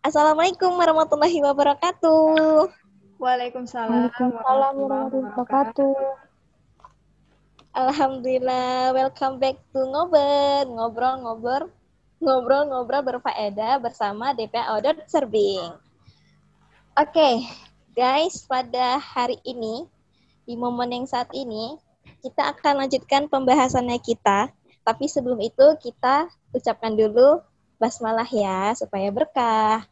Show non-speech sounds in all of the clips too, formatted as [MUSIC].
Assalamualaikum warahmatullahi wabarakatuh. Waalaikumsalam Waalaikumsalam warahmatullahi wabarakatuh. Alhamdulillah, welcome back to Ngobrol, ngobrol-ngobrol, ngobrol-ngobrol berfaedah bersama DPA Audit Serving. Oke, guys, pada hari ini, di momen yang saat ini, kita akan lanjutkan pembahasannya kita. Tapi sebelum itu, kita ucapkan dulu basmalah ya, supaya berkah.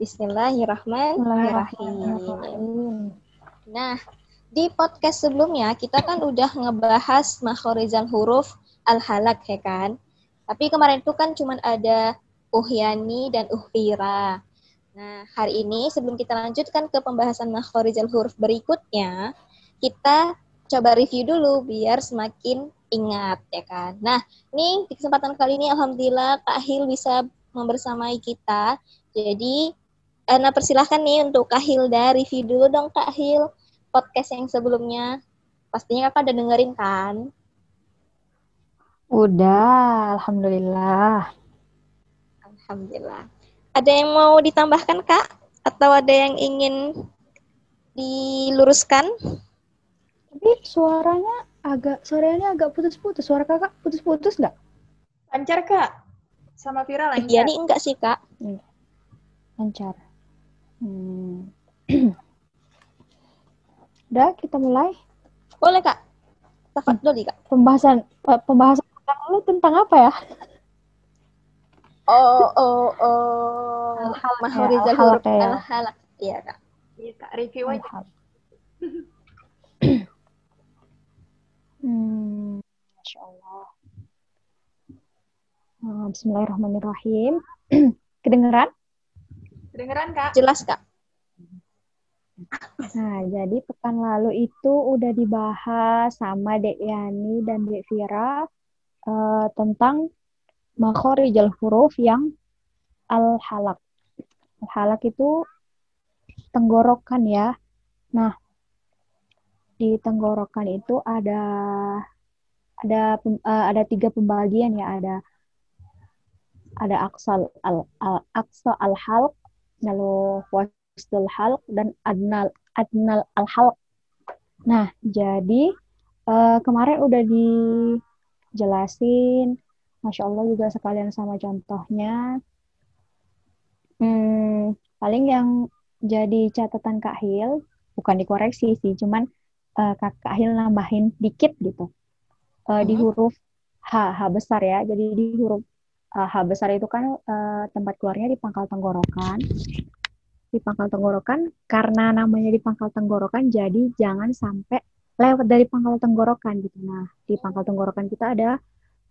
Bismillahirrahmanirrahim. Nah, di podcast sebelumnya kita kan udah ngebahas makhorizal huruf al-halak ya kan. Tapi kemarin itu kan cuma ada Uhyani dan Uhfira. Nah, hari ini sebelum kita lanjutkan ke pembahasan makhorizal huruf berikutnya, kita coba review dulu biar semakin ingat ya kan. Nah, ini di kesempatan kali ini alhamdulillah Kak Hil bisa membersamai kita. Jadi, Ana persilahkan nih untuk Kak Hilda review dulu dong Kak Hil podcast yang sebelumnya. Pastinya kakak udah dengerin kan? Udah, alhamdulillah. Alhamdulillah. Ada yang mau ditambahkan kak? Atau ada yang ingin diluruskan? Tapi suaranya agak suaranya agak putus-putus. Suara kakak putus-putus nggak? Lancar kak, sama Vira lancar. Iya nih enggak sih kak. Lancar. Hmm. [CLEARS THROAT] Udah, kita mulai. Boleh kak. Tafadhol kak. Pembahasan eh, pembahasan lalu tentang apa ya? Oh, oh, oh. Al-halak al-halak huruf ya. al-halak. Iya kak. Iya kak, review aja. [LAUGHS] Hmm, Masya Allah. Ah, Bismillahirrahmanirrahim. [CLEARS THROAT] Kedengeran? Kedengeran kak? Jelas kak. Nah, jadi pekan lalu itu udah dibahas sama Dek Yani dan Dek Vira eh, tentang makhorijal huruf yang al-halak. Al-halak itu tenggorokan ya. Nah, di tenggorokan itu ada ada eh, ada tiga pembagian ya, ada ada aksal al, al aqsa al halq, lalu wasdul halq dan adnal adnal al halq. Nah, jadi eh, kemarin udah dijelasin, masya Allah juga sekalian sama contohnya. Hmm, paling yang jadi catatan Kak Hil, bukan dikoreksi sih, cuman eh, Kak Kak Hil nambahin dikit gitu. Eh, di Mhm. huruf H, H besar ya. Jadi di huruf eh, H besar itu kan eh, tempat keluarnya di pangkal tenggorokan. Di pangkal tenggorokan, karena namanya di pangkal tenggorokan, jadi jangan sampai lewat dari pangkal tenggorokan gitu. Nah, di pangkal tenggorokan kita ada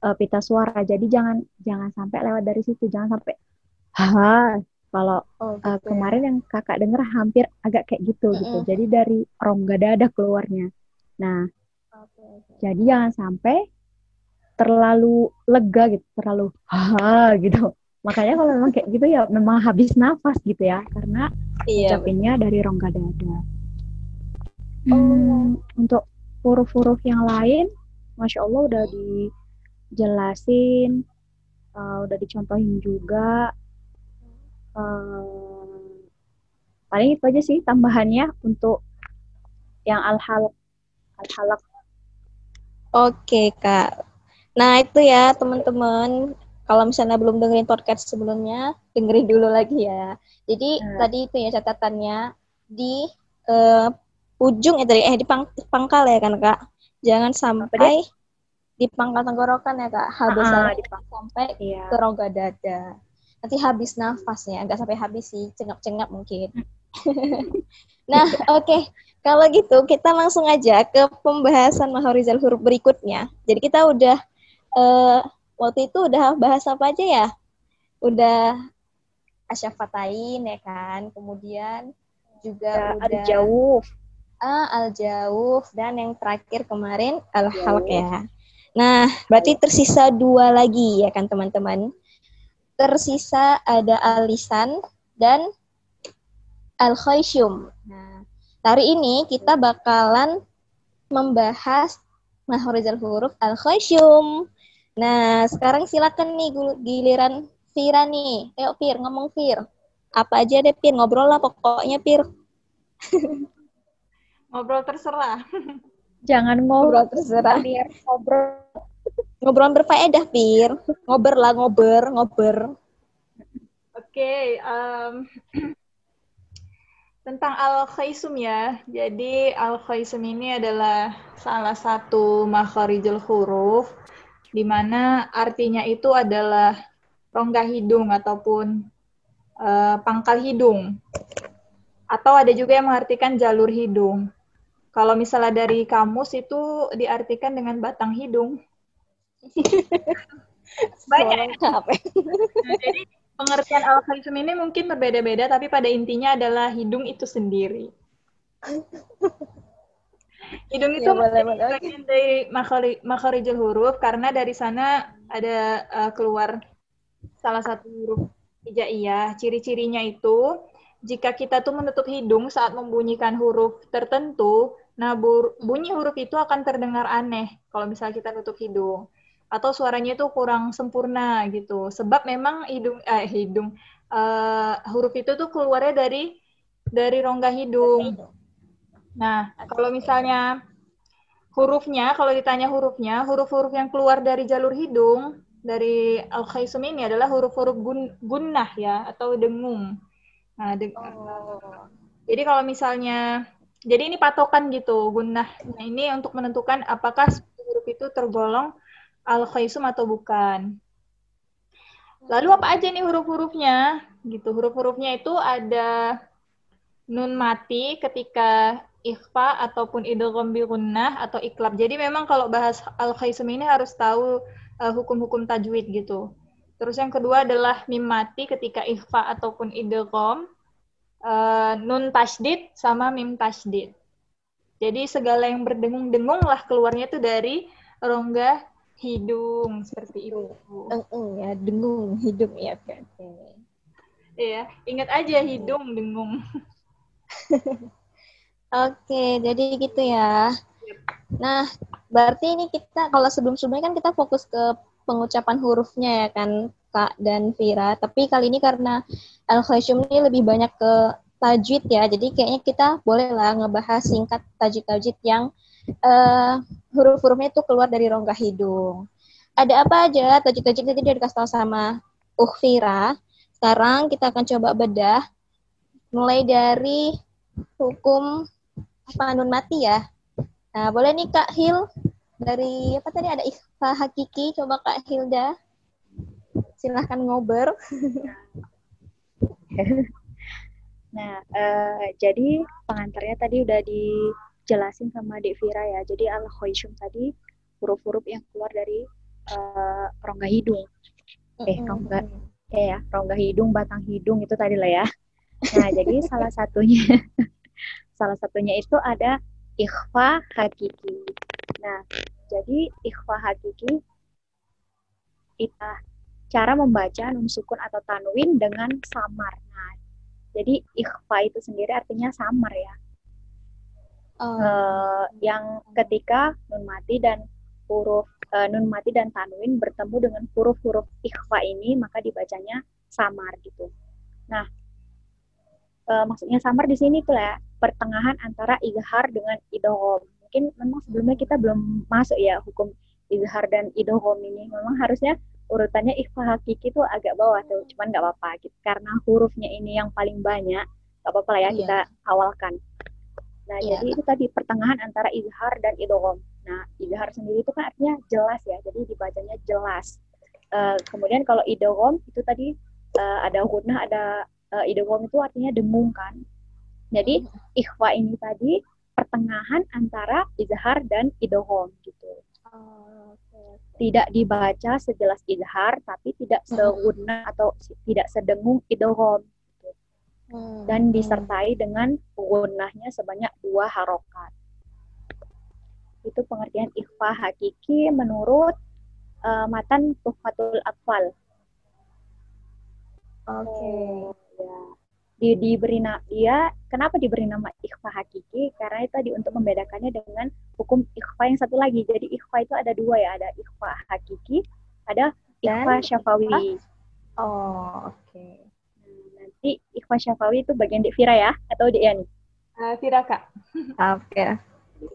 eh, pita suara. Jadi jangan jangan sampai lewat dari situ, jangan sampai ha. Kalau Oh, gitu. kemarin yang kakak denger hampir agak kayak gitu gitu. Mm-mm. Jadi dari rongga dada keluarnya. Nah, Oke, oke. jadi jangan sampai terlalu lega gitu, terlalu ha gitu. Makanya kalau memang kayak gitu ya memang habis nafas gitu ya, karena Iya. ucapinnya dari rongga dada. Hmm, untuk huruf-huruf yang lain, masya Allah udah dijelasin, eh, udah dicontohin juga. Eh, paling itu aja sih tambahannya untuk yang al-halq. Al-halq Oke, Kak. Nah, itu ya, teman-teman. Kalau misalnya belum dengerin podcast sebelumnya, dengerin dulu lagi ya. Jadi, Nah. tadi itu ya catatannya di eh, ujung ya tadi, eh di pang- pangkal ya kan, Kak. Jangan sampai di pangkal tenggorokan ya, Kak. Habis Ah, di sampai Iya. ke rongga dada. Nanti habis nafas ya, nggak sampai habis sih, cengap-cengap mungkin. [LAUGHS] nah, oke. Kalau gitu, kita langsung aja ke pembahasan mahorizal huruf berikutnya. Jadi kita udah, eh, waktu itu udah bahas apa aja ya? Udah asyafatain ya kan, kemudian juga udah Al-jawuf. Ah, al-jawuf dan yang terakhir kemarin al-halq ya. Nah, berarti tersisa dua lagi ya kan teman-teman. Tersisa ada al-lisan dan al-khayshum. Nah, hari ini kita bakalan membahas mahorizal huruf al-khayshum. Nah, sekarang silakan nih gul- giliran Vira nih. Ayo Fir, ngomong Fir. Apa aja deh, Pir. Ngobrol lah pokoknya, Pir. Ngobrol terserah. Jangan ngobrol Ngobrol terserah. biar ngobrol. Ngobrol berfaedah, Pir. Ngober lah, ngober, ngober. Oke, em, [CLEARS THROAT] tentang al-khaisum ya. Jadi al-khaisum ini adalah salah satu makharijul huruf di mana artinya itu adalah rongga hidung ataupun eh, pangkal hidung. Atau ada juga yang mengartikan jalur hidung. Kalau misalnya dari kamus itu diartikan dengan batang hidung. [LAUGHS] Banyak Lengkap. Nah, jadi pengertian al-khaisum ini mungkin berbeda-beda, tapi pada intinya adalah hidung itu sendiri. [LAUGHS] Hidung itu Ya, boleh, bagian dari makhari- makharijul huruf karena dari sana ada uh, keluar salah satu huruf hijaiyah. Ciri-cirinya itu jika kita tuh menutup hidung saat membunyikan huruf tertentu, nah bunyi huruf itu akan terdengar aneh kalau misalnya kita tutup hidung atau suaranya itu kurang sempurna gitu. Sebab memang hidung eh hidung eh, huruf itu tuh keluarnya dari dari rongga hidung. Nah, kalau misalnya hurufnya, kalau ditanya hurufnya, huruf-huruf yang keluar dari jalur hidung dari al-khaisum ini adalah huruf-huruf gun- gunnah ya atau dengung. Nah, de- jadi kalau misalnya jadi ini patokan gitu, gunnah. Nah, ini untuk menentukan apakah huruf itu tergolong al-khaisum atau bukan. Lalu apa aja nih huruf-hurufnya? Gitu, huruf-hurufnya itu ada nun mati ketika ikhfa ataupun idgham bi gunnah atau iklab. Jadi memang kalau bahas al-khaisum ini harus tahu uh, hukum-hukum tajwid gitu. Terus yang kedua adalah mim mati ketika ikhfa ataupun idgham, uh, nun tasdid sama mim tasdid. Jadi segala yang berdengung-dengung lah keluarnya itu dari rongga hidung seperti itu. Eng-eng ya, dengung hidung ya. Oke. Iya, ingat aja hidung dengung. [LAUGHS] Oke, jadi gitu ya. Nah, berarti ini kita kalau sebelum-sebelumnya kan kita fokus ke pengucapan hurufnya ya kan, Kak dan Vira. Tapi kali ini karena Al-Khasyum ini lebih banyak ke tajwid ya. Jadi kayaknya kita boleh lah ngebahas singkat tajwid-tajwid yang eh, huruf-hurufnya itu keluar dari rongga hidung. Ada apa aja tajwid-tajwid tadi udah dikasih tahu sama Uh Vira. Sekarang kita akan coba bedah mulai dari hukum apa nun mati ya. Nah, boleh nih Kak Hil dari apa tadi ada ikhfa hakiki coba Kak Hilda. Silahkan ngobrol. [LAUGHS] Nah, eh, jadi pengantarnya tadi udah dijelasin sama Dek Vira ya. Jadi al-khaishum tadi huruf-huruf yang keluar dari eh, rongga hidung. Eh, rongga, ya, ya, rongga hidung, batang hidung itu tadi lah ya. Nah, jadi [LAUGHS] salah satunya [LAUGHS] salah satunya itu ada ikhfa hakiki. Nah, jadi ikhfa hakiki itu cara membaca nun sukun atau tanwin dengan samar. Nah, jadi ikhfa itu sendiri artinya samar ya. Oh, Eh, yang ketika nun mati dan huruf eh, nun mati dan tanwin bertemu dengan huruf-huruf ikhfa ini maka dibacanya samar gitu. Nah, eh, maksudnya samar di sini tuh ya pertengahan antara izhar dengan idgham. Mungkin memang sebelumnya kita belum masuk ya hukum izhar dan idgham ini. Memang harusnya urutannya ikhfa hakiki itu agak bawah tuh, cuman nggak apa-apa gitu. Karena hurufnya ini yang paling banyak, nggak apa-apa lah ya Iya. kita awalkan. Nah, Iya. jadi itu tadi pertengahan antara izhar dan idgham. Nah, izhar sendiri itu kan artinya jelas ya, jadi dibacanya jelas. Eh, kemudian kalau idgham itu tadi eh, ada gunnah, ada eh, idgham itu artinya dengung kan. Jadi ikhfa ini tadi pertengahan antara izhar dan idgham gitu. Oh. Tidak dibaca sejelas izhar tapi tidak segunnah atau tidak sedengung idgham Hmm, dan hmm. disertai dengan gunnahnya sebanyak dua harokat. Itu pengertian ikhfa hakiki menurut eh, matan Tuhfatul Atfal. Oke. Ya. Di, diberi na- dia kenapa diberi nama ikhfa hakiki? Karena itu tadi untuk membedakannya dengan hukum ikhfa yang satu lagi. Jadi ikhfa itu ada dua ya, ada ikhfa hakiki, ada ikhfa syafawi. Oh, oke. Nah, berarti ikhfa syafawi itu bagian Dek Fira ya atau Dek Yani? Uh, Fira kak. Oke.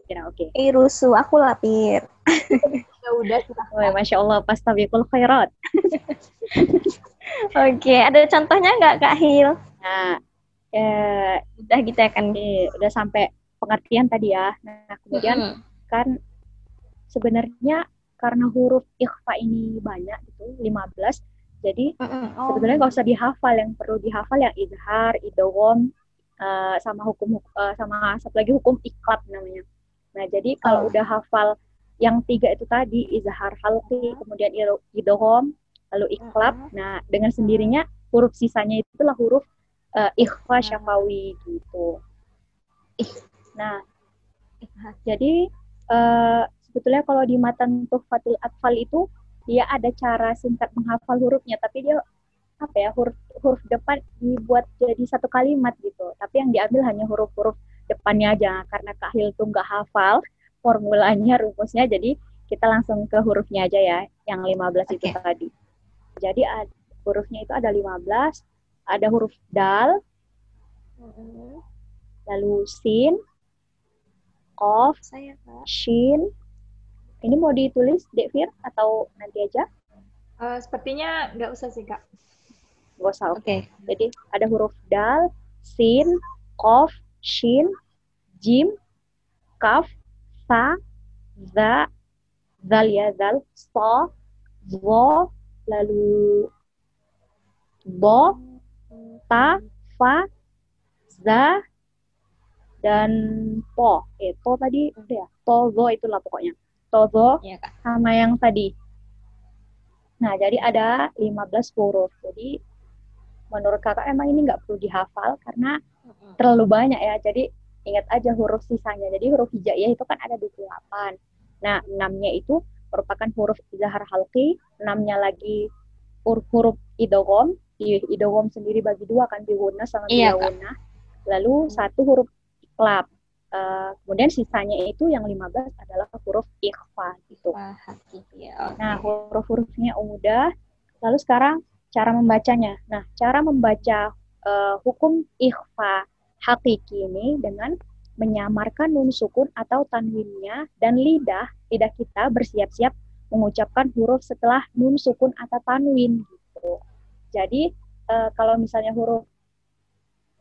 Fira oke. Eh rusuh aku lapir. [LAUGHS] Ya udah kita. Oh, Masya Allah, pas tabikul khairat. [LAUGHS] Oke, ada contohnya nggak Kak Hil? Nah, eh, Udah kita akan eh, udah sampai pengertian tadi ya. Nah, kemudian Mm-mm. kan sebenarnya karena huruf ikhfa ini banyak gitu, 15. Jadi Mm-mm. Oh. sebetulnya nggak usah dihafal, yang perlu dihafal yang izhar, idgham, eh, sama hukum eh, sama satu lagi hukum iklab namanya. Nah, jadi kalau Oh. udah hafal yang tiga itu tadi izhar halqi, kemudian id- idgham, lalu iklab. Mm-mm. Nah, dengan sendirinya huruf sisanya itulah huruf eh, ikhfa syafawi gitu. Nah, jadi eh, sebetulnya kalau di matan Tuhfatul Atfal itu dia ada cara singkat menghafal hurufnya, tapi dia apa ya huruf huruf depan dibuat jadi satu kalimat gitu. Tapi yang diambil hanya huruf-huruf depannya aja karena Kak Hil tuh nggak hafal formulanya, rumusnya, jadi kita langsung ke hurufnya aja ya, yang 15 itu Oke. tadi. Jadi ad- hurufnya itu ada 15, ada huruf dal, Mm-mm. lalu sin, Kak. shin. Ini mau ditulis Dek Fir atau nanti aja? Eh, sepertinya nggak usah sih kak. Gak usah, oke. Oke. Jadi ada huruf dal, sin, qaf, shin, jim, kaf, sa, za, zal ya zal, sa, zo, lalu bo, ta, fa, za, dan po. Eh, to tadi udah ya. To, zo itulah pokoknya. To, zo, Iya Kak. sama yang tadi. Nah, jadi ada 15 huruf. Jadi menurut kakak emang ini nggak perlu dihafal karena terlalu banyak ya. Jadi ingat aja huruf sisanya. Jadi huruf hijaiyah itu kan ada 28. Nah, enamnya itu merupakan huruf izhar halqi, enamnya lagi huruf, huruf idgham. Di idgham sendiri bagi dua kan bihuna sama Iya, Kak. bilawuna. Lalu satu huruf iklab. Eh, kemudian sisanya itu yang 15 adalah huruf ikhfa gitu. Wah. Nah, huruf-hurufnya udah. Lalu sekarang cara membacanya. Nah, cara membaca eh, hukum ikhfa hakiki ini dengan menyamarkan nun sukun atau tanwinnya dan lidah lidah kita bersiap-siap mengucapkan huruf setelah nun sukun atau tanwin gitu. Jadi eh, kalau misalnya huruf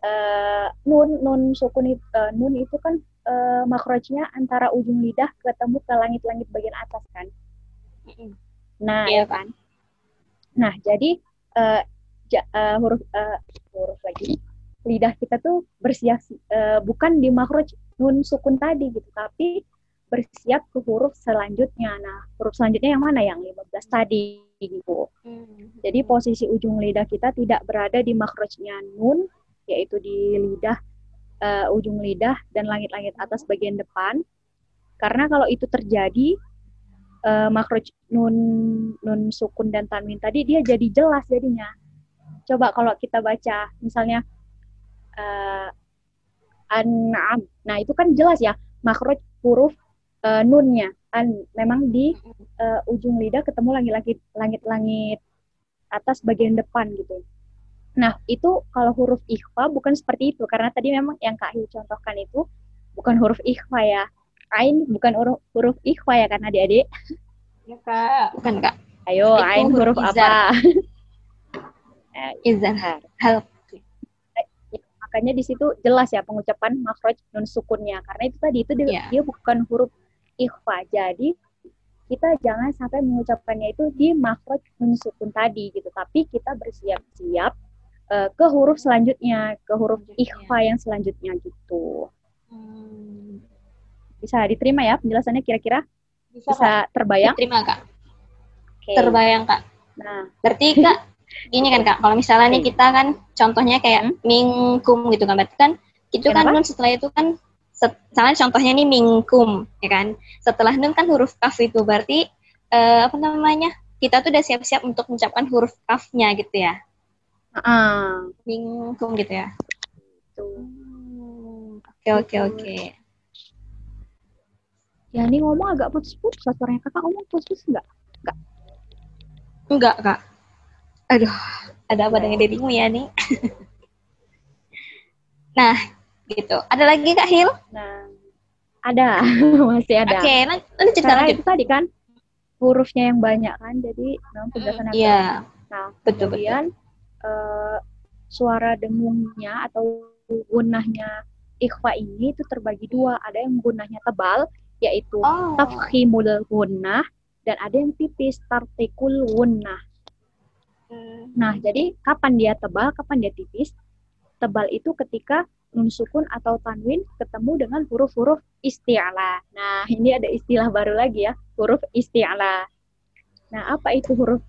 eh, nun nun sukun itu eh, nun itu kan eh, makrojnya antara ujung lidah ketemu ke langit-langit bagian atas kan. Nah, Iya, ya kan. Nah, jadi eh, ja- eh, huruf eh, huruf lagi lidah kita tuh bersiap eh, bukan di makroj nun sukun tadi gitu, tapi bersiap ke huruf selanjutnya. Nah, huruf selanjutnya yang mana? Yang 15 tadi gitu. Mm. Jadi posisi ujung lidah kita tidak berada di makrojnya nun, yaitu di lidah eh, ujung lidah dan langit-langit atas bagian depan. Karena kalau itu terjadi eh, makroj nun nun sukun dan tanwin tadi dia jadi jelas jadinya. Coba kalau kita baca misalnya eh, an'am. Nah, itu kan jelas ya makroj huruf eh, nunnya. An memang di eh, ujung lidah ketemu langit-langit langit-langit atas bagian depan gitu. Nah, itu kalau huruf ikhfa bukan seperti itu karena tadi memang yang Kak Hiu contohkan itu bukan huruf ikhfa ya. Ain bukan huruf, huruf ikhfa ya kan adik-adik. Ya kak. Bukan Kak. Ayo, Itu ain huruf huruf izar. apa? Eh, Izhar. Hal. makanya di situ jelas ya pengucapan makhraj nun sukunnya karena itu tadi itu dia, Iya. dia bukan huruf ikhfa. Jadi kita jangan sampai mengucapkannya itu di makhraj nun sukun tadi gitu, tapi kita bersiap-siap eh, ke huruf selanjutnya, ke huruf ikhfa yang selanjutnya gitu. Hmm. Bisa diterima ya penjelasannya kira-kira? Bisa, kak. Bisa terbayang? Terima Kak. Oke. Terbayang Kak. Nah, Berarti Kak, gini kan Kak, kalau misalnya nih kita kan contohnya kayak mingkum gitu kan, berarti kan itu kan Kenapa? nun setelah itu kan set- misalnya contohnya nih mingkum, ya kan. Setelah nun kan huruf kaf itu berarti eh, apa namanya? Kita tuh udah siap-siap untuk mengucapkan huruf kafnya gitu ya. Ah, Mingkum gitu ya. Oke oke oke. Ya ini ngomong agak putus-putus, suaranya kakak ngomong putus-putus enggak? Enggak Kak. Aduh, ada apa dengan dirimu ya nih? [LAUGHS] Nah, gitu. Ada lagi Kak Hil? Nah, ada, [LAUGHS] masih ada. Oke, lanjut Kak, Karena lanjut. itu tadi kan hurufnya yang banyak kan, jadi memang tugasan yang Iya, Nah, betul betul. Eh, suara dengungnya atau gunahnya ikhfa ini itu terbagi dua. Ada yang gunahnya tebal, yaitu Oh. tafkhimul gunnah, dan ada yang tipis, tartikul gunnah. Hmm. Nah, jadi kapan dia tebal, kapan dia tipis? Tebal itu ketika nun sukun atau tanwin ketemu dengan huruf-huruf isti'la. Nah, ini ada istilah baru lagi ya, huruf isti'la. Nah, apa itu huruf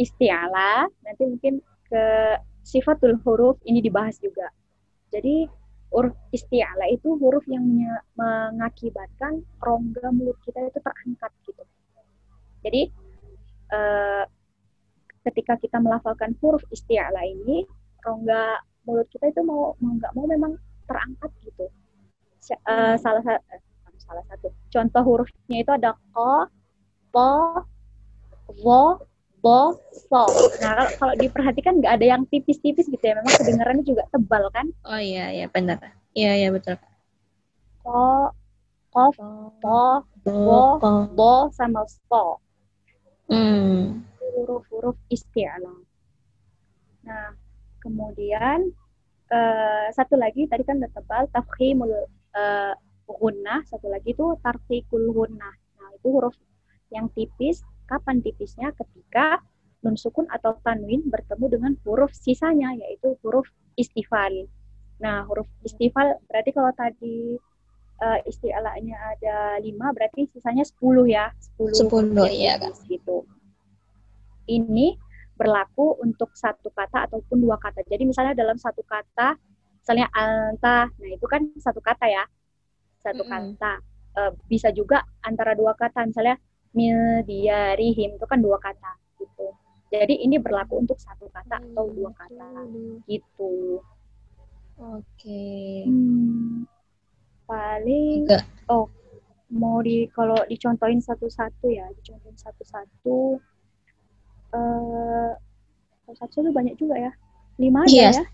isti'la? Nanti mungkin ke sifatul huruf ini dibahas juga. Jadi, huruf isti'la itu huruf yang mengakibatkan rongga mulut kita itu terangkat gitu. Jadi, eh, ketika kita melafalkan huruf isti'la ini, rongga mulut kita itu mau mau nggak mau memang terangkat gitu. Eh, salah satu salah satu contoh hurufnya itu ada ko, po, wo, bo, so. Nah kalau, kalau diperhatikan nggak ada yang tipis-tipis gitu ya. Memang kedengarannya juga tebal kan. Oh iya, iya benar. Iya, iya betul. Ko, kof, po, Bo. Bo. sama so. Hmm. huruf-huruf isti'la. Nah, kemudian eh, satu lagi tadi kan udah tebal tafkhimul eh, gunnah, satu lagi itu tartikul gunnah. Nah, itu huruf yang tipis. Kapan tipisnya? Ketika nun sukun atau tanwin bertemu dengan huruf sisanya yaitu huruf istifal. Nah, huruf istifal berarti kalau tadi eh, isti'alanya ada lima, berarti sisanya 10 ya. 10, Sepuluh, iya, Kak. tipis gitu. Ini berlaku untuk satu kata ataupun dua kata. Jadi misalnya dalam satu kata, misalnya anta, nah itu kan satu kata ya, satu Mm-mm. kata. Eh, bisa juga antara dua kata, misalnya mil diarihim itu kan dua kata gitu. Jadi ini berlaku untuk satu kata atau dua kata gitu. Oke. Hmm, paling Enggak. oh mau di kalau dicontohin satu-satu ya, dicontohin satu-satu. Eh, satu-satu itu banyak juga ya, lima aja Iya. ya.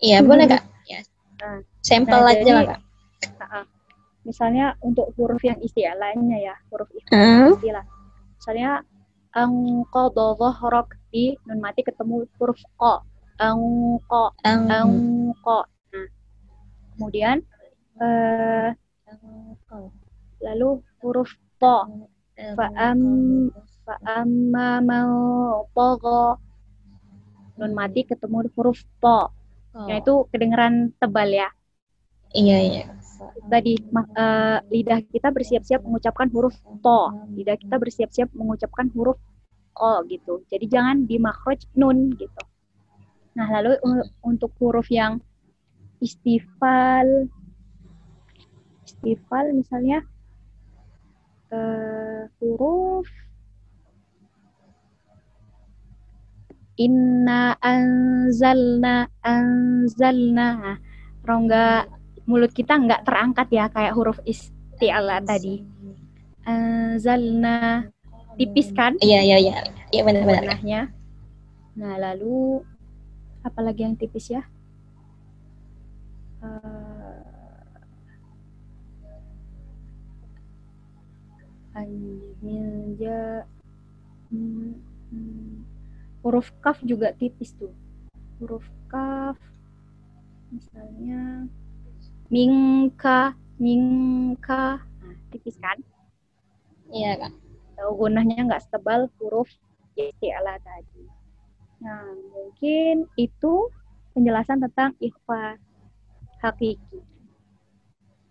Iya, boleh Kak. Ya. [LAUGHS] Nah, Sampel nah, aja jadi- lah, Kak. Nah, misalnya untuk huruf yang isti'alanya ya, huruf Hmm. istilah. Misalnya angqadha dhahrok di nun mati ketemu huruf ko. Angqa, Ang. angqa. Nah, kemudian eh lalu huruf po. Fa'am fa'amma mau tagha. Nun mati ketemu huruf po. Oh. Nah, itu kedengeran tebal ya. Iya, iya. Tadi eh, lidah kita bersiap-siap mengucapkan huruf to. Lidah kita bersiap-siap mengucapkan huruf ko gitu. Jadi jangan di makhraj nun gitu. Nah, lalu untuk huruf yang istifal istifal misalnya eh, huruf inna anzalna anzalna Nah, rongga mulut kita nggak terangkat ya kayak huruf isti'ala tadi anzalna tipis kan Iya, iya, iya. Iya, benar-benar. Nah lalu apalagi yang tipis ya Eh, Milja hmm, hmm. huruf kaf juga tipis tuh huruf kaf misalnya mingka mingka nah, tipis kan Iya, Kak. Tahu gunanya nggak setebal huruf isti'ala tadi. Nah, mungkin itu penjelasan tentang ikhfa hakiki.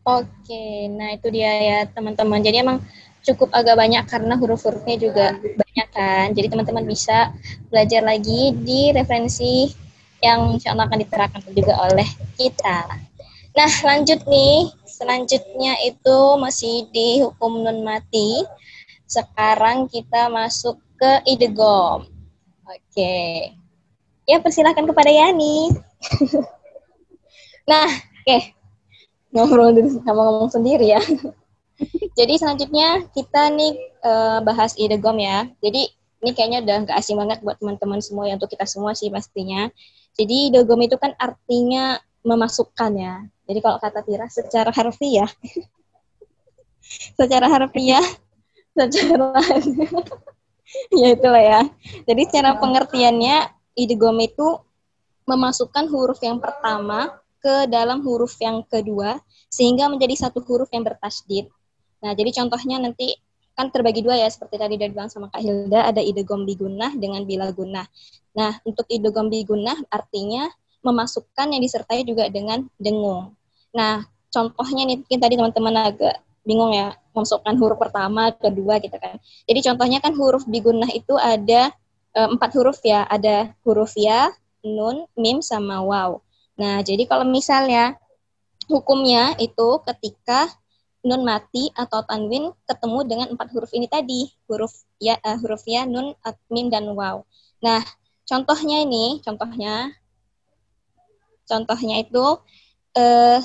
Oke, nah itu dia ya teman-teman. Jadi emang cukup agak banyak karena huruf-hurufnya juga banyak kan. Jadi teman-teman bisa belajar lagi di referensi yang insya Allah akan diterapkan juga oleh kita. Nah lanjut nih, selanjutnya itu masih di hukum nun mati. Sekarang kita masuk ke idegom. Oke, ya persilahkan kepada Yani. [LAUGHS] nah, oke ngobrol dulu sama ngomong sendiri ya. [LAUGHS] Jadi selanjutnya kita nih eh, bahas idegom ya. Jadi ini kayaknya udah gak asing banget buat teman-teman semua ya untuk kita semua sih pastinya. Jadi idegom itu kan artinya memasukkan ya. Jadi kalau kata Tira secara harfiah, [LAUGHS] secara harfiah, [LAUGHS] secara [LAUGHS] ya itulah ya. Jadi secara pengertiannya idgham itu memasukkan huruf yang pertama ke dalam huruf yang kedua sehingga menjadi satu huruf yang bertasdid. Nah, jadi contohnya nanti kan terbagi dua ya seperti tadi dari bilang sama Kak Hilda ada idgham bigunah dengan bila gunah. Nah, untuk idgham bigunah artinya memasukkan yang disertai juga dengan dengung. Nah, contohnya nih mungkin tadi teman-teman agak bingung ya memasukkan huruf pertama, kedua gitu kan. Jadi contohnya kan huruf bigunah itu ada e, empat huruf ya, ada huruf ya, nun, mim sama waw. Nah, jadi kalau misalnya hukumnya itu ketika nun mati atau tanwin ketemu dengan empat huruf ini tadi huruf ya uh, huruf ya nun mim dan waw nah contohnya ini contohnya contohnya itu uh,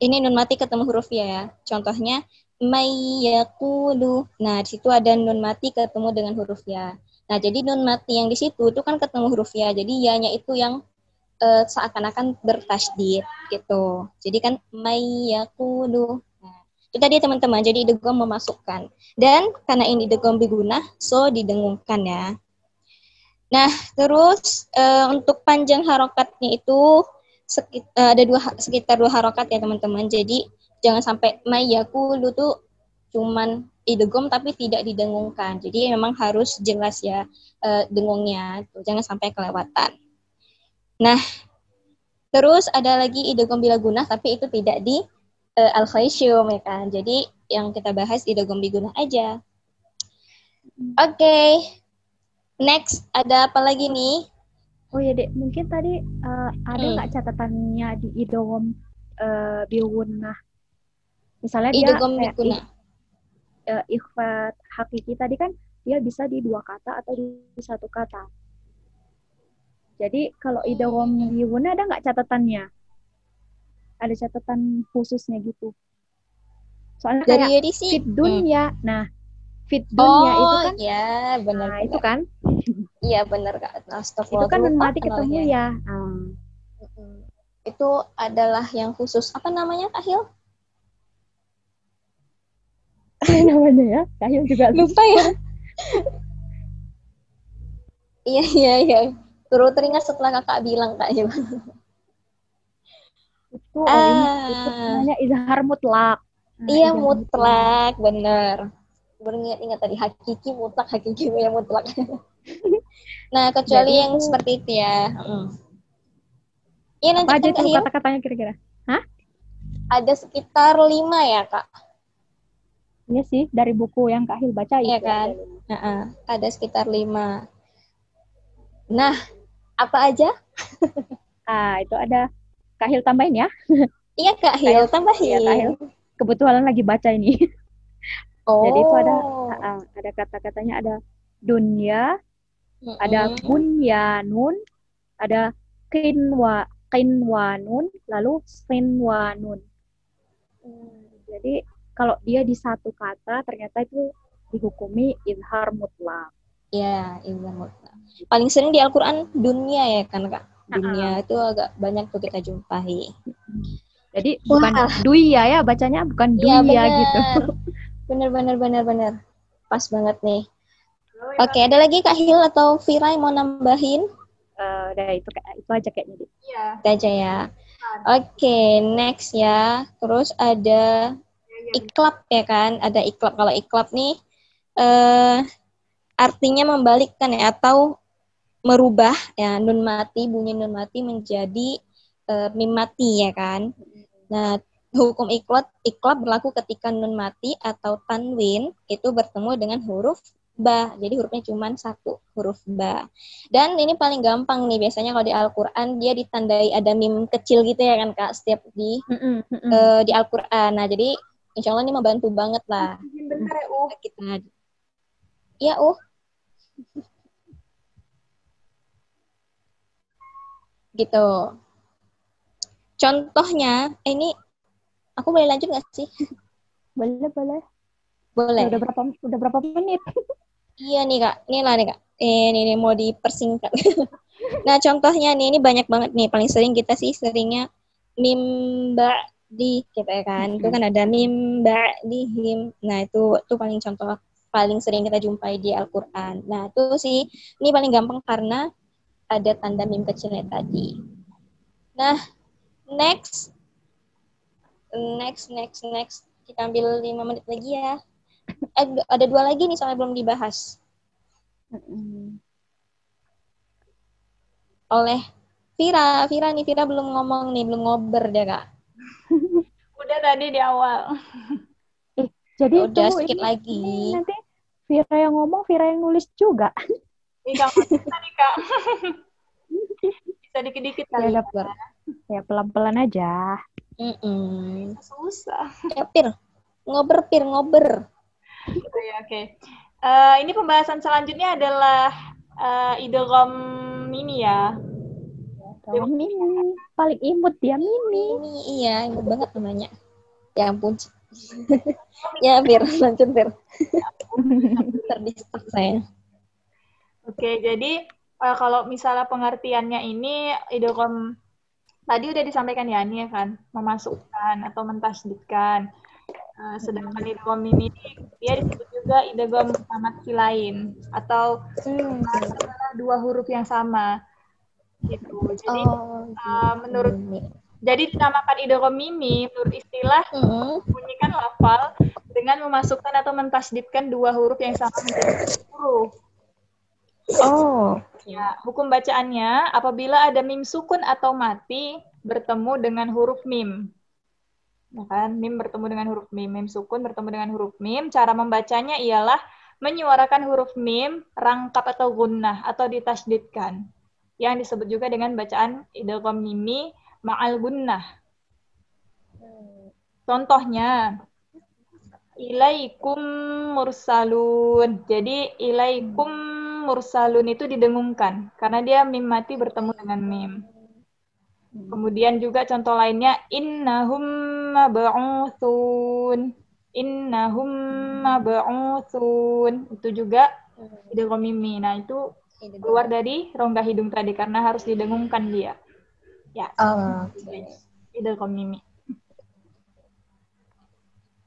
ini nun mati ketemu huruf ya. Ya contohnya mayyakulu nah di situ ada nun mati ketemu dengan huruf ya. Nah jadi nun mati yang di situ itu kan ketemu huruf ya. Jadi ya-nya itu yang uh, seakan-akan bertasdid gitu. Jadi kan mayyakulu itu tadi teman-teman, jadi idgham memasukkan. Dan karena ini idgham biguna, so didengungkan ya. Nah, terus uh, untuk panjang harokatnya itu sekit, uh, ada dua sekitar dua harokat ya teman-teman. Jadi jangan sampai mayakulu tuh cuman idgham tapi tidak didengungkan. Jadi memang harus jelas ya uh, dengungnya, tuh, jangan sampai kelewatan. Nah, terus ada lagi idgham bila guna tapi itu tidak di uh, al khayshum ya kan. Jadi yang kita bahas idgham biguna aja. Oke. Okay. Next, ada apa lagi nih? Oh ya, Dek. Mungkin tadi uh, ada hmm. nggak hmm. catatannya di idgham uh, biguna? Misalnya idgham dia biguna. Uh, ikhfat hakiki tadi kan dia bisa di dua kata atau di satu kata. Jadi kalau idgham biguna ada nggak catatannya? ada catatan khususnya gitu. Soalnya Dari kayak fit dunia. Hmm. Nah, fit dunia oh, itu kan ya benar nah, itu kan iya benar kak. Itu kan nun mati ketemu ya. Hmm. itu adalah yang khusus. Apa namanya kak Hil [LAUGHS] namanya ya? Kak Hil juga lupa. Ya? Iya iya iya. Turut teringat setelah kakak bilang kak Hil itu oh ini itu ah. namanya izhar mutlak. Nah, iya mutlak, mutlak. bener. Baru ingat tadi hakiki mutlak hakiki yang mutlak [LAUGHS] nah kecuali Jadi, yang itu... seperti itu ya iya nanti aja itu kata-katanya kira-kira hah ada sekitar lima ya kak Iya sih, dari buku yang Kak Hil baca Iya kan? Ada, uh -uh. ada sekitar lima. Nah, apa aja? [LAUGHS] ah, itu ada Kak Hil tambahin ya. [LAUGHS] Iya Kak Hil, tambahin. Iya Kak Hil. Kebetulan lagi baca ini. Oh. [LAUGHS] Jadi itu ada uh, ada kata-katanya ada dunia, mm-hmm. ada bunyanun, ada kinwa kinwanun, lalu sinwanun. Hmm, jadi kalau dia di satu kata ternyata itu dihukumi izhar mutlak. Iya, izhar mutlak. Paling sering di Al-Qur'an dunia ya kan, Kak? dunia itu agak banyak tuh kita jumpai. Jadi Wah. bukan duia ya bacanya bukan duia ya, gitu. Bener bener bener bener. Pas banget nih. Oke, okay, ada lagi Kak Hil atau Vira yang mau nambahin? Uh, udah itu itu aja kayaknya. Iya. Itu aja ya. Oke, okay, next ya. Terus ada iklap ya kan? Ada iklap. Kalau iklap nih uh, artinya membalikkan ya atau merubah ya nun mati bunyi nun mati menjadi uh, mim mati ya kan. Nah, hukum iklab iklab berlaku ketika nun mati atau tanwin itu bertemu dengan huruf ba. Jadi hurufnya cuma satu, huruf ba. Dan ini paling gampang nih biasanya kalau di Al-Qur'an dia ditandai ada mim kecil gitu ya kan Kak setiap di mm -mm, mm -mm. Uh, di Al-Qur'an. Nah, jadi insya Allah ini membantu banget lah. Bentar ya, Uh. Kita. Ya, Uh gitu. Contohnya, eh, ini aku boleh lanjut nggak sih? Boleh, boleh. Boleh. Udah berapa udah berapa menit? Iya nih kak, ini lah nih kak. Eh, ini, ini mau dipersingkat. [LAUGHS] nah contohnya nih, ini banyak banget nih. Paling sering kita sih seringnya mimba di kita ya kan. Itu kan ada mimba dihim. Nah, itu itu paling contoh paling sering kita jumpai di Al-Qur'an. Nah, itu sih ini paling gampang karena ada tanda mim kecilnya tadi. Nah, next next next next kita ambil lima menit lagi ya. Eh, ada dua lagi nih soalnya belum dibahas. Oleh Vira, Vira nih Vira belum ngomong nih, belum ngober deh kak. [LAUGHS] Udah tadi di awal. [LAUGHS] Eh, jadi Udah tunggu, sedikit ini- lagi. ini nanti Vira yang ngomong, Vira yang nulis juga. [LAUGHS] Bisa nih, Kak. Bisa dikit-dikit Ya kali. Per. ya pelan-pelan aja. Mm-mm. Susah. Ya, Pir, ngober Pir, ngober. Gitu ya, oke. Eh, ini pembahasan selanjutnya adalah eh, idgham ini ya. Kalau Mimi, paling imut dia Mimi. Ini iya, ingat banget namanya. Ya ampun. [LAUGHS] ya, Pir, lanjut Pir. Terdistrak saya. Oke, jadi eh, kalau misalnya pengertiannya ini idgham tadi udah disampaikan ya ini ya kan, memasukkan atau mentasdidkan. Eh, sedangkan idgham ini dia disebut juga idgham tamat lain atau Hmm. adalah dua huruf yang sama. Gitu. Jadi Oh, eh, menurut ini. jadi dinamakan idgham mimi menurut istilah Hmm. bunyikan lafal dengan memasukkan atau mentasdidkan dua huruf yang sama menjadi huruf. Oh. Ya, hukum bacaannya apabila ada mim sukun atau mati bertemu dengan huruf mim. Ya kan, mim bertemu dengan huruf mim, mim sukun bertemu dengan huruf mim. Cara membacanya ialah menyuarakan huruf mim rangkap atau gunnah atau ditasdidkan. Yang disebut juga dengan bacaan idgham mimi ma'al gunnah. Contohnya, ilaikum mursalun. Jadi ilaikum mursalun itu didengungkan karena dia mim mati bertemu dengan mim. Kemudian juga contoh lainnya innahum mab'utsun. Innahum mab'utsun. Itu juga idgham mimi. Nah, itu keluar dari rongga hidung tadi karena harus didengungkan dia. Ya, Oh, oke. idgham mimi.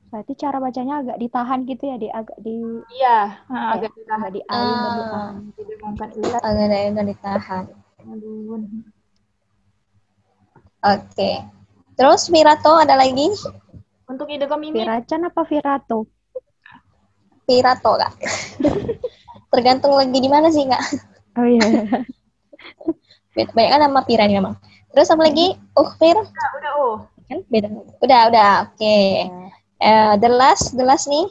Berarti cara bacanya agak ditahan gitu ya, di agak di Iya, nah, agak ditahan. dialin dan Ah. ditahan. didengungkan ilat. Agak ditahan. Aduh. Oke. Terus Virato ada lagi? Untuk idgham mimi Viracan apa Virato? Virato kak. [LAUGHS] Tergantung lagi di mana sih kak. Oh iya. [LAUGHS] Banyak kan nama Pira nih memang. Terus apa lagi? Ukhfir udah, udah oh. kan beda. Udah udah. Oke. Eh, the last, the last nih.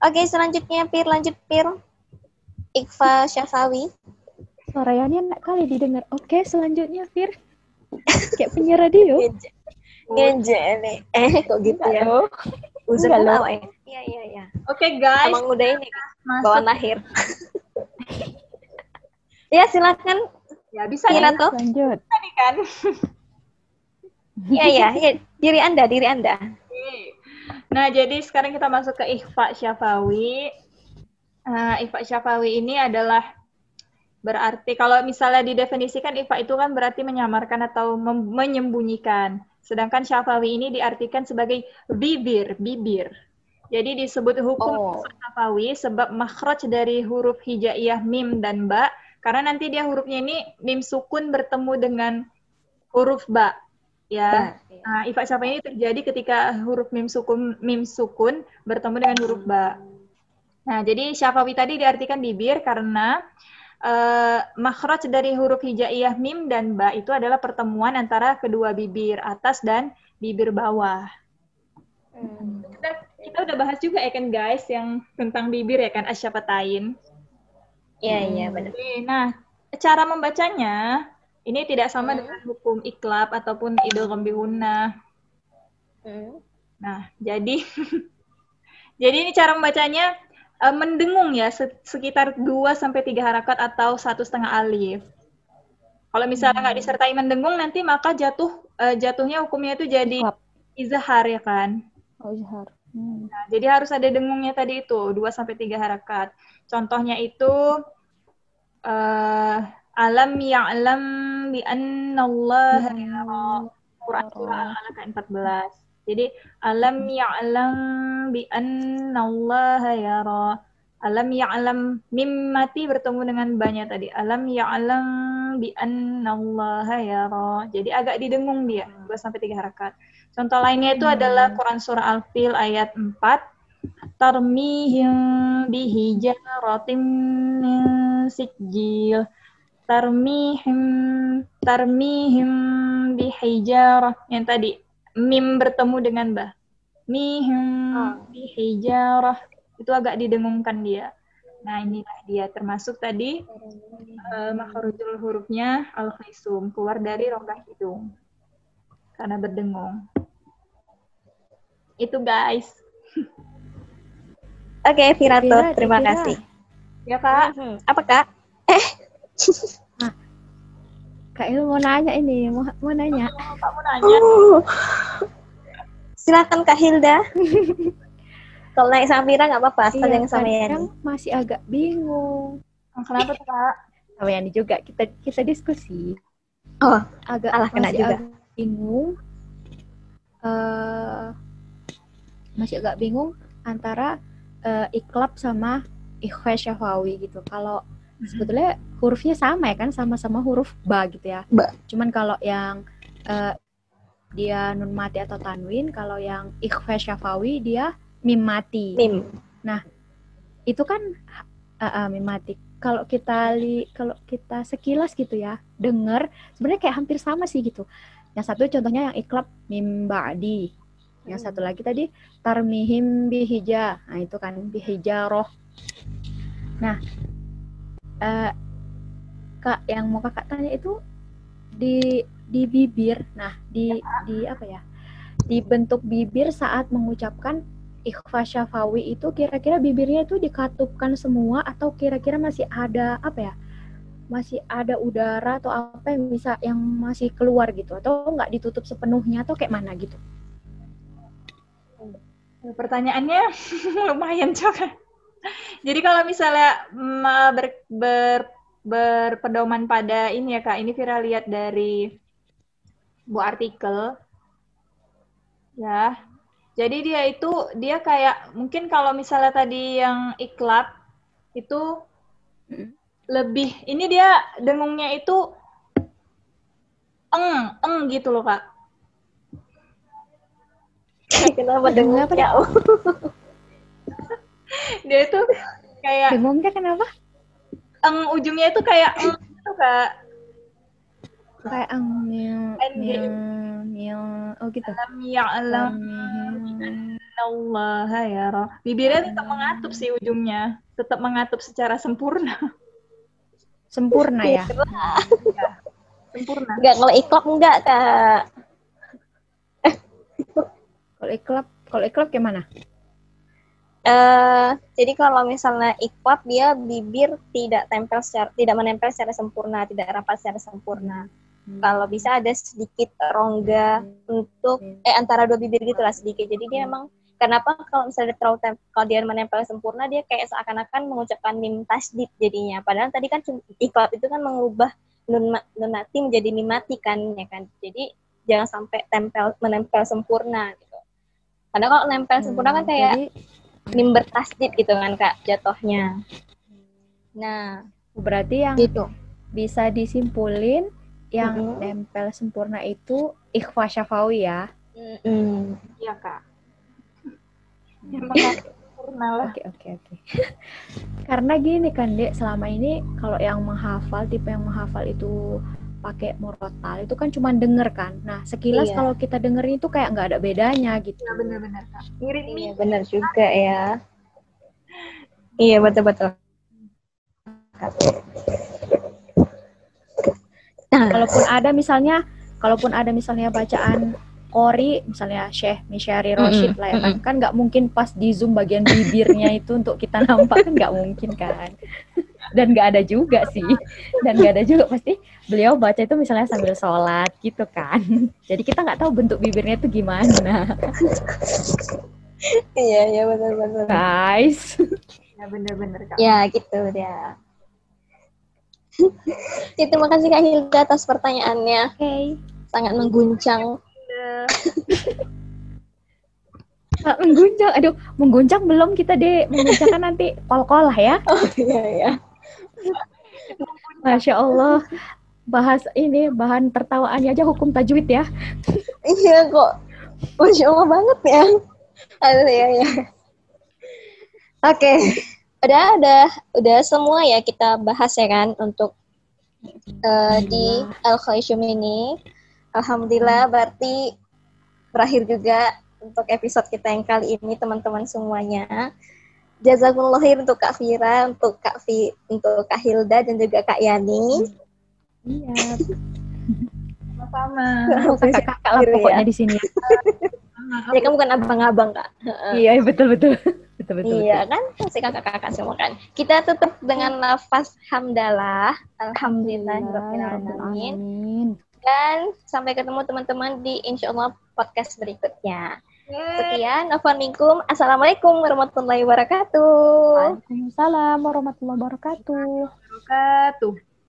Oke, selanjutnya Pir, lanjut Pir. Ikfa Syafawi. Suaranya enak kali didengar. Oke, selanjutnya Fir. Kayak penyiar radio. Ngeje nih. Eh, kok gitu ya? Uzur Enggak, apa ya? Iya, iya, iya. Oke guys, Emang udah ini bawaan lahir. [LAUGHS] ya, silakan Ya bisa nih, Virato. Lanjut. bisa nih kan. Iya, iya, iya. Diri Anda, diri Anda. Oke. Nah, jadi sekarang kita masuk ke ikhfa syafawi. Nah, ikhfa syafawi ini adalah berarti kalau misalnya didefinisikan ikhfa itu kan berarti menyamarkan atau menyembunyikan. Sedangkan syafawi ini diartikan sebagai bibir, bibir. Jadi disebut hukum Oh. syafawi sebab makhraj dari huruf hijaiyah mim dan ba karena nanti dia hurufnya ini mim sukun bertemu dengan huruf ba. Ya. Nah, ifak syafa ini terjadi ketika huruf mim sukun mim sukun bertemu dengan huruf ba. Nah, jadi syafawi tadi diartikan bibir karena eh makhraj dari huruf hijaiyah mim dan ba itu adalah pertemuan antara kedua bibir atas dan bibir bawah. Kita, kita udah bahas juga ya kan guys yang tentang bibir ya kan asyafatain. Iya, iya, benar. Nah, cara membacanya ini tidak sama Hmm. dengan hukum iklab ataupun idgham bihunna. Hmm. Nah, jadi [LAUGHS] jadi ini cara membacanya eh, mendengung ya se- sekitar 2 sampai 3 harakat atau satu setengah alif. Kalau misalnya nggak disertai mendengung nanti maka jatuh eh, jatuhnya hukumnya itu jadi izhar ya kan. Oh, Izhar. Hmm. Nah, jadi harus ada dengungnya tadi itu 2 sampai 3 harakat. Contohnya itu eh alam ya'lam bi anna Allah yara. Quran surah Al-Alaq ayat 14. Jadi alam ya'lam bi annallaha yara. Alam ya'lam mim mati bertemu dengan banyak tadi. Alam ya'lam bi annallaha yara. Jadi agak didengung dia 2 sampai 3 harakat. Contoh lainnya itu adalah Quran surah Al-Fil ayat 4 tarmihim bihijaratin min sijil tarmihim tarmihim bihijarah yang tadi mim bertemu dengan ba mihim Oh. bihijarah itu agak didengungkan dia. Nah inilah dia. Termasuk tadi uh, makhrajul hurufnya al khisum keluar dari rongga hidung. Karena berdengung. Itu guys. Oke, Virato, Vira, terima kasih. ya kak. Hmm, Apa kak? [LAUGHS] Kak Il mau nanya ini, mau, mau nanya. Oh, kamu nanya Uh. [LAUGHS] Silakan Kak Hilda. [LAUGHS] Kalau naik sama Vira nggak apa-apa, asal Iya, yang sama Yani. masih agak bingung. kenapa tuh kak Sama Yani juga kita kita diskusi. Oh, Agak alah, kena masih juga. agak bingung. eh masih agak bingung antara eh, iklab sama ikhfa syafawi gitu. Kalau sebetulnya hurufnya sama ya kan, sama-sama huruf ba gitu ya. Ba. Cuman kalau yang eh, dia nun mati atau tanwin, kalau yang ikhfa syafawi dia mim mati. Mim. itu kan uh, uh, mematik. Kalau kita li, kalau kita sekilas gitu ya, denger sebenarnya kayak hampir sama sih gitu. Yang satu contohnya yang iklab mim ba'di. Yang satu lagi tadi tarmihim bihija. Nah, itu kan bihijaroh. Nah, eh, Kak yang mau Kakak tanya itu di di bibir. Nah, di di apa ya? Di bentuk bibir saat mengucapkan ikhfa syafawi itu kira-kira bibirnya itu dikatupkan semua atau kira-kira masih ada apa ya masih ada udara atau apa yang bisa yang masih keluar gitu atau nggak ditutup sepenuhnya atau kayak mana gitu Pertanyaannya [LAUGHS] lumayan juga. Jadi kalau misalnya mm, ber, ber, berpedoman pada ini ya kak, ini Vira lihat dari bu artikel, ya. Jadi dia itu dia kayak mungkin kalau misalnya tadi yang iklab itu Mm. lebih ini dia dengungnya itu eng eng gitu loh kak. Kenapa Dengung dengung apa, jauh? [LAUGHS] Dia itu kayak dengungnya kenapa eng ujungnya itu kayak eng gitu kak. kayak ang mil NG. mil oh gitu Alam ya'lam Tarmihim. Allah ya roh. Bibirnya tetap mengatup sih ujungnya. Tetap mengatup secara sempurna. sempurna ya Sempurna. Enggak, kalau iklab enggak, Kak. kalau iklab kalau iklab gimana Eh, jadi kalau misalnya iklab dia bibir tidak tempel secara tidak menempel secara sempurna, tidak rapat secara sempurna. Kalau bisa ada sedikit rongga untuk eh antara dua bibir gitulah sedikit. Jadi dia memang kenapa kalau misalnya terlalu kalau dia menempel sempurna dia kayak seakan-akan mengucapkan mim tasdid jadinya. Padahal tadi kan iklab itu kan mengubah nun, ma- nun mati menjadi mim mati kan ya kan. Jadi jangan sampai tempel menempel sempurna gitu. Karena kalau nempel sempurna kan Hmm, kayak jadi mim bertasdid gitu kan kak jatuhnya. Nah berarti yang gitu. bisa disimpulin yang Mhm. nempel sempurna itu ikhfa syafawi ya. Mm-mm. Iya kak. Mengatup sempurna lah. Oke oke oke. [LAUGHS] Karena gini kan dek, selama ini kalau yang menghafal tipe yang menghafal itu pakai murotal itu kan cuma denger kan. Nah sekilas Iya. kalau kita dengerin itu kayak nggak ada bedanya gitu. Iya benar-benar kak. Ngirit Iya mie. benar juga ya. Iya betul betul. Nah, Kalaupun ada misalnya, kalaupun ada misalnya bacaan Kori, misalnya Syekh Misyari Roshid lah ya kan, kan nggak mungkin pas di zoom bagian bibirnya itu untuk kita nampak kan nggak mungkin kan. Dan nggak ada juga sih, dan nggak ada juga pasti beliau baca itu misalnya sambil sholat gitu kan. Jadi kita nggak tahu bentuk bibirnya itu gimana, iya iya betul. guys. Ya benar-benar kak. Ya gitu ya. Terima kasih Kak Hilda atas pertanyaannya. Oke. Sangat mengguncang. [LAUGHS] Mengguncang, aduh, mengguncang belum kita deh, mengguncang kan nanti kol-kol lah ya. Oh iya iya. [LAUGHS] Masya Allah, bahas ini bahan tertawaannya aja hukum tajwid ya. Iya kok. Masya Allah banget ya. Aduh ya ya. Oke. Udah udah udah semua ya kita bahas ya kan untuk eh, di Al Khayshum ini. Alhamdulillah berarti berakhir juga untuk episode kita yang kali ini teman-teman semuanya. Jazakumullah khair untuk Kak Fira, untuk Kak Vi, untuk Kak Hilda dan juga Kak Yani. Iya, [LAUGHS] Sama-sama. kakak-kakak lah pokoknya di sini. [LAUGHS] Ya kamu kan abang-abang Kak. Iya, betul betul. Betul betul. Iya kan, masih kakak-kakak semua kan. Kita tutup dengan lafaz hamdalah. Alhamdulillahirrahmanirrahim. Amin. Dan sampai ketemu teman-teman di insya Allah podcast berikutnya. Sekian, Minkum. Assalamualaikum warahmatullahi wabarakatuh. Waalaikumsalam warahmatullahi wabarakatuh. Wabarakatuh.